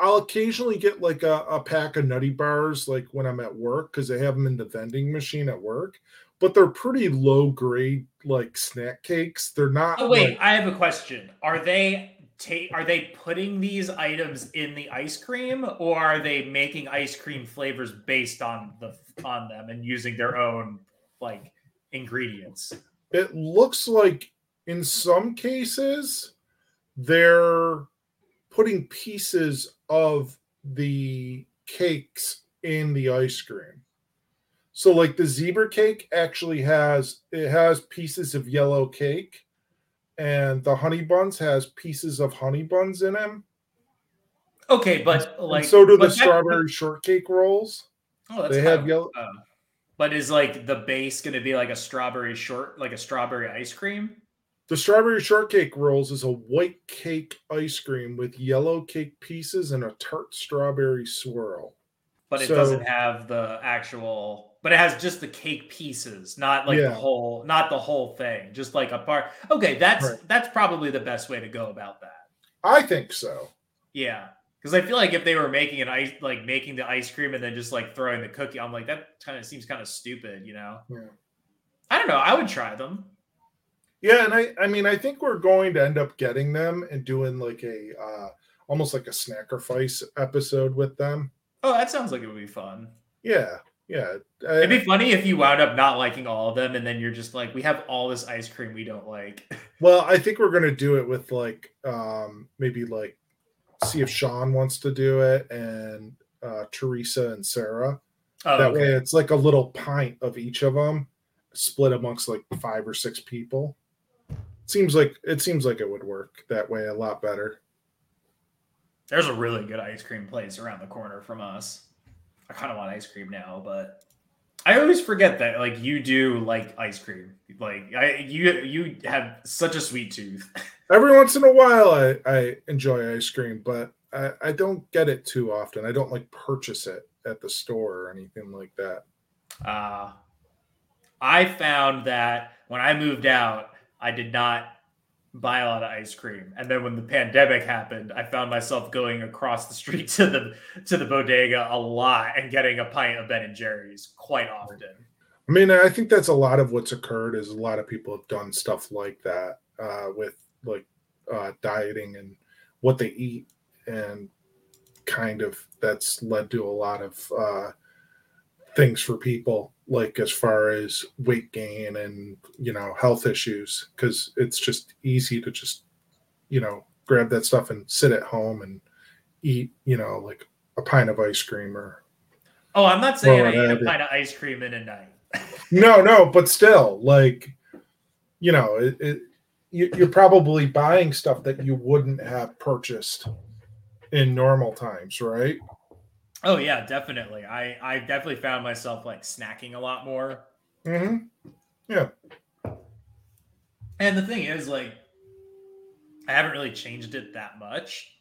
I'll occasionally get like a, a pack of nutty bars like when I'm at work because they have them in the vending machine at work, but they're pretty low grade like snack cakes. They're not. Oh wait, like- I have a question. Are they ta- are they putting these items in the ice cream or are they making ice cream flavors based on the on them and using their own like ingredients? it looks like in some cases they're putting pieces of the cakes in the ice cream. So like the zebra cake actually has it has pieces of yellow cake and the honey buns has pieces of honey buns in them. Okay, but and like so do the that- strawberry shortcake rolls. Oh, that's they have of- yellow uh, but is like the base going to be like a strawberry short, like a strawberry ice cream? The strawberry shortcake rolls is a white cake ice cream with yellow cake pieces and a tart strawberry swirl. but it So- doesn't have the actual. But it has just the cake pieces, not like Yeah. the whole, not the whole thing, just like a part. Okay, that's Right. that's probably the best way to go about that. I think so. Yeah, because I feel like if they were making an ice, like making the ice cream and then just like throwing the cookie, I'm like that kind of seems kind of stupid, you know. Yeah. I don't know. I would try them. Yeah, and I I mean I think we're going to end up getting them and doing like a uh almost like a snackerfice episode with them. Oh, that sounds like it would be fun. Yeah, yeah. I- It'd be funny if you wound up not liking all of them, and then you're just like, we have all this ice cream we don't like. <laughs> well, I think we're gonna do it with like um maybe like see if Sean wants to do it and uh Teresa and Sarah. Oh, that okay. way it's like a little pint of each of them split amongst like five or six people. Seems like it seems like it would work that way a lot better. There's a really good ice cream place around the corner from us. I kind of want ice cream now, but I always forget that like you do like ice cream. Like I you you have such a sweet tooth. <laughs> every once in a while I, I enjoy ice cream, but I, I don't get it too often. I don't like purchase it at the store or anything like that. Uh I found that when I moved out, I did not buy a lot of ice cream. And then when the pandemic happened, I found myself going across the street <laughs> to the to the bodega a lot and getting a pint of Ben and Jerry's quite often. I mean, I think that's a lot of what's occurred is a lot of people have done stuff like that uh, with like uh, dieting and what they eat, and kind of that's led to a lot of uh, things for people, like as far as weight gain and you know health issues, because it's just easy to just you know grab that stuff and sit at home and eat you know like a pint of ice cream or Oh, I'm not saying I eat a pint of ice cream in a night. No, no, but still, like, you know, it, it you, you're probably buying stuff that you wouldn't have purchased in normal times, right? Oh yeah, definitely. I I definitely found myself like snacking a lot more. Mm-hmm. Yeah. And the thing is, like, I haven't really changed it that much.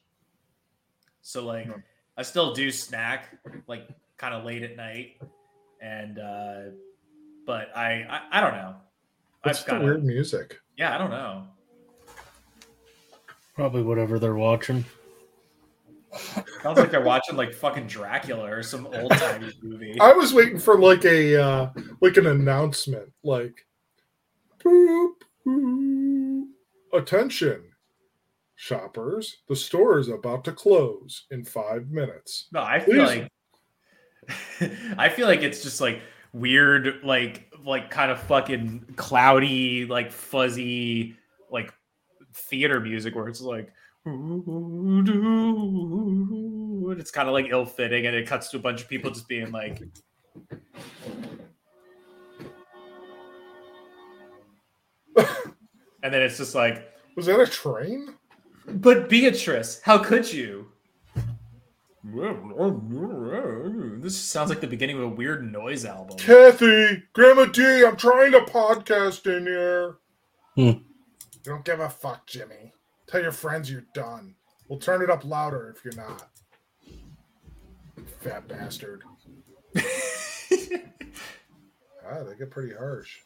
So like, No. I still do snack like kind of late at night, and uh but I I, I don't know. What's I've the got weird music? yeah, I don't know. Probably whatever they're watching. Sounds like they're watching like fucking Dracula or some old timey <laughs> movie. I was waiting for like a uh like an announcement, like boop, boop. attention, shoppers, the store is about to close in five minutes. No, I feel Please. like <laughs> I feel like it's just like weird, like like kind of fucking cloudy, like fuzzy, like theater music where it's like and it's kind of like ill-fitting and it cuts to a bunch of people just being like <laughs> and then it's just like Was that a train? but Beatrice, how could you? This sounds like the beginning of a weird noise album. Kathy, Grandma D, I'm trying to podcast in here. Hmm. You don't give a fuck, Jimmy. Tell your friends you're done. We'll turn it up louder if you're not. Fat bastard. <laughs> Ah, they get pretty harsh.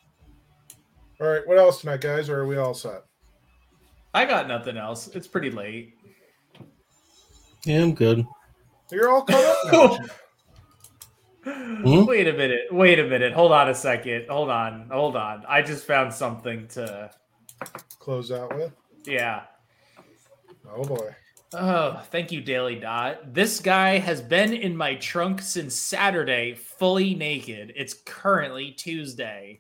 All right, what else tonight, guys? Or are we all set? I got nothing else. It's pretty late. Yeah, I'm good. You're all caught up now. <laughs> Hmm? Wait a minute. Wait a minute. Hold on a second. Hold on. Hold on. I just found something to. Close out with. Yeah. Oh boy. Oh, thank you, Daily Dot. This guy has been in my trunk since Saturday, fully naked. It's currently Tuesday.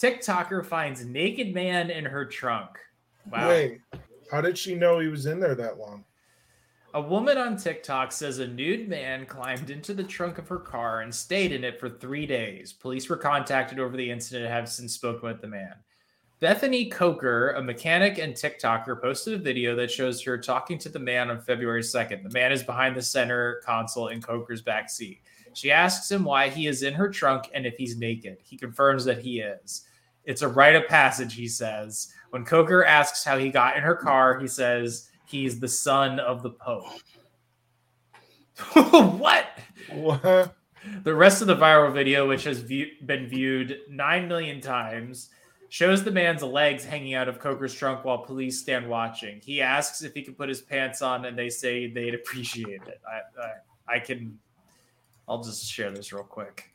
TikToker finds naked man in her trunk. Wow. Wait, how did she know he was in there that long? A woman on TikTok says a nude man climbed into the trunk of her car and stayed in it for three days. Police were contacted over the incident and have since spoken with the man. Bethany Coker, a mechanic and TikToker, posted a video that shows her talking to the man on February 2nd. The man is behind the center console in Coker's back seat. She asks him why he is in her trunk and if he's naked. He confirms that he is. It's a rite of passage, he says. When Coker asks how he got in her car, he says he's the son of the Pope. <laughs> what? What? The rest of the viral video, which has view- been viewed 9 million times, shows the man's legs hanging out of Coker's trunk while police stand watching. He asks if he can put his pants on, and they say they'd appreciate it. I, I, I can, I'll just share this real quick.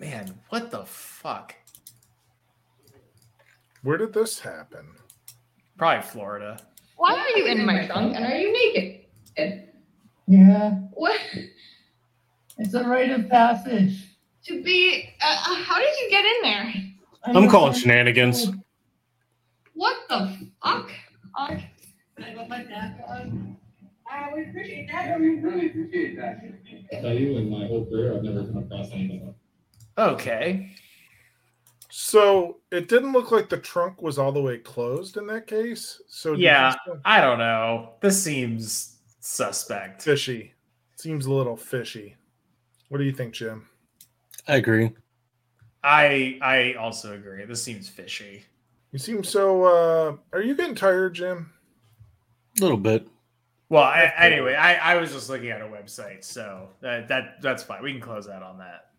Man, what the fuck? Where did this happen? Probably Florida. Why are you in my trunk and are you naked? Yeah, What? it's a rite of passage. To be. Uh, uh, how did you get in there? I I'm calling how- shenanigans. What the fuck? Uh, I put my back on? I would appreciate Yeah, we really appreciate that. I tell you, in my whole career, I've never come across anything like Okay. So it didn't look like the trunk was all the way closed in that case. So Yeah. you still- I don't know. This seems suspect. fishy. Seems a little fishy. What do you think, Jim? I agree. I I also agree. This seems fishy. You seem so. uh Are you getting tired, Jim? A little bit. Well, I, anyway, I, I was just looking at a website, so that, that that's fine. We can close out on that.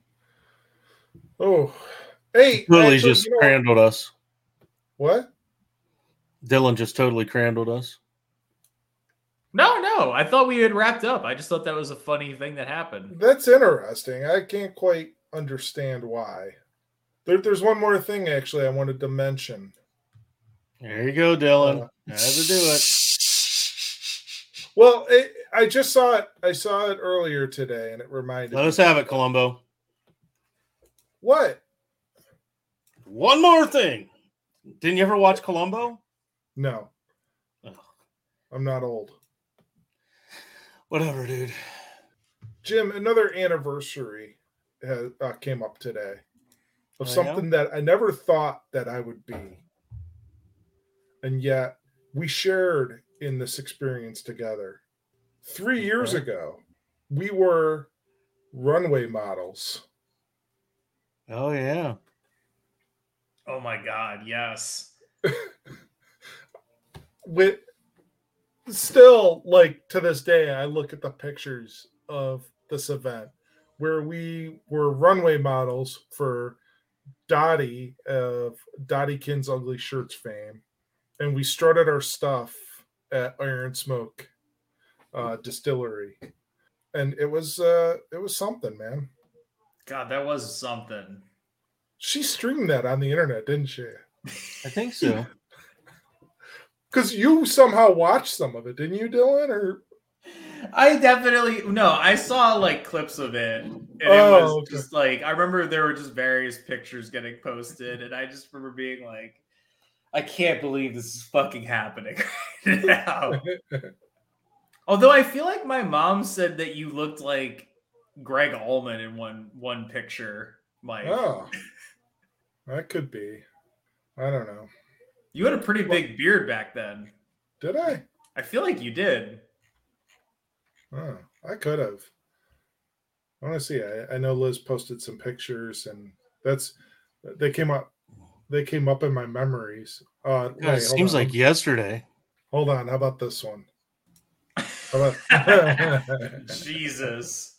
Oh, hey, Totally actually, just you know- crandled us. what? Dylan just totally crandled us. No, no, I thought we had wrapped up. I just thought that was a funny thing that happened. That's interesting. I can't quite understand why. There, there's one more thing actually I wanted to mention. There you go, Dylan. Uh, Had to do it. Well, it, I just saw it. I saw it earlier today, and it reminded Let us have it, Columbo. What? One more thing. Didn't you ever watch Columbo? No, Ugh. I'm not old. Whatever, dude. Jim, another anniversary has, uh, came up today of yeah? something that I never thought that I would be, and yet we shared in this experience together. Three years Okay. ago, we were runway models. Oh yeah. Oh my god, yes. <laughs> with still like to this day i look at the pictures of this event where we were runway models for dottie of dottie kin's ugly shirts fame and we strutted our stuff at iron smoke uh distillery and it was uh it was something man God, that was something. she streamed that on the internet didn't she I think so. <laughs> because you somehow watched some of it didn't you dylan or I definitely no. I saw like clips of it, and it Oh, was okay. just like I remember there were just various pictures getting posted, and I just remember being like, I can't believe this is fucking happening <laughs> right now. <laughs> Although I feel like my mom said that you looked like Gregg Allman in one one picture. Mike, Oh, that could be. I don't know. you had a pretty big beard back then. Did I? I feel like you did. Oh, I could have. I want to see. I, I know Liz posted some pictures, and that's they came up. They came up in my memories. Uh, God, wait, it seems on. like yesterday. Hold on. How about this one? How about? <laughs> <laughs> Jesus.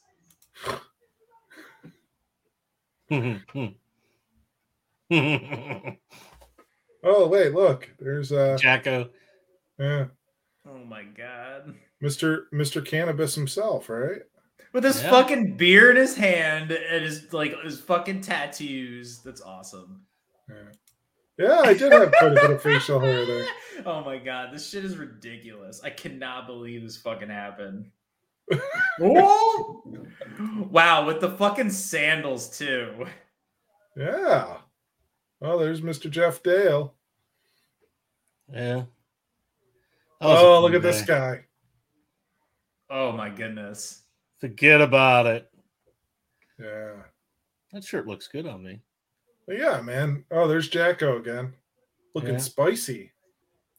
<laughs> oh wait, look. There's uh, Jacko. yeah, Oh my god. Mister Mister Cannabis himself, right? With his Yeah. fucking beer in his hand and his like his fucking tattoos. That's awesome. Yeah. Yeah, I did have quite a bit of facial hair there. <laughs> Oh my god, this shit is ridiculous. I cannot believe this fucking happened. <laughs> Whoa! wow, with the fucking sandals too. Yeah. Oh, there's Mr. Jeff Dale. Yeah. That was a Oh, fun look at this guy. Oh my goodness. Forget about it. Yeah. That shirt looks good on me. But yeah, man. Oh, there's Jacko again. Looking Yeah. spicy.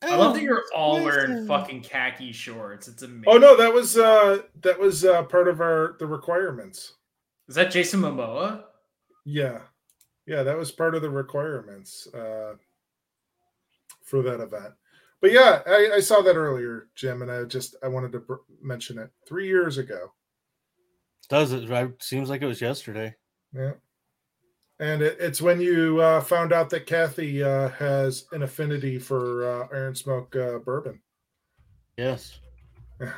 I love that you're all Oh, wearing fucking khaki shorts. It's amazing. Oh no, that was uh that was uh part of our the requirements. Is that Jason Momoa? Yeah. Yeah, that was part of the requirements uh for that event. But yeah, I, I saw that earlier, Jim, and I just I wanted to br- mention it. Three years ago, Does it? Right? Seems like it was yesterday. Yeah. And it, it's when you uh, found out that Kathy uh, has an affinity for uh, Iron Smoke uh, bourbon. Yes. <laughs>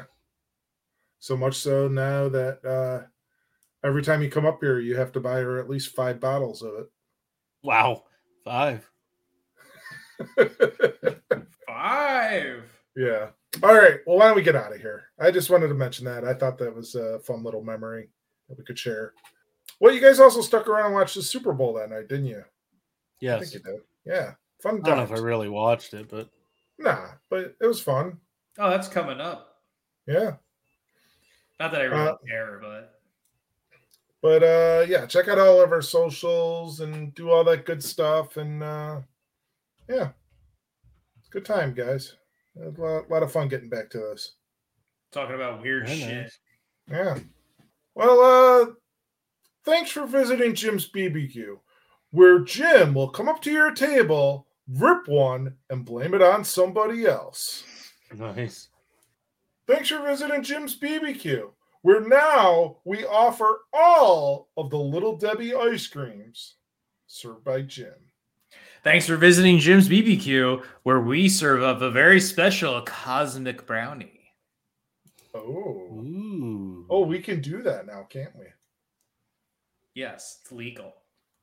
So much so now that uh, every time you come up here, you have to buy her at least five bottles of it. Wow. Five. <laughs> it. Five. yeah. All right. Well, why don't we get out of here? I just wanted to mention that. I thought that was a fun little memory that we could share. Well, you guys also stuck around and watched the Super Bowl that night, didn't you? I Yes. think you did. Yeah. Fun I don't know if I really watched it, but Nah, but it was fun. Oh, that's coming up. Yeah. Not that I really Uh, care, but But uh yeah, check out all of our socials and do all that good stuff. And uh yeah. It's a good time, guys. A lot, lot of fun getting back to this. talking about weird Very shit. nice. Yeah. Well, uh thanks for visiting Jim's BBQ, where Jim will come up to your table, rip one, and blame it on somebody else. nice. Thanks for visiting Jim's BBQ, where now we offer all of the Little Debbie ice creams served by Jim. Thanks for visiting Jim's BBQ, where we serve up a very special cosmic brownie. Oh. Ooh. Oh, we can do that now, can't we? Yes, it's legal.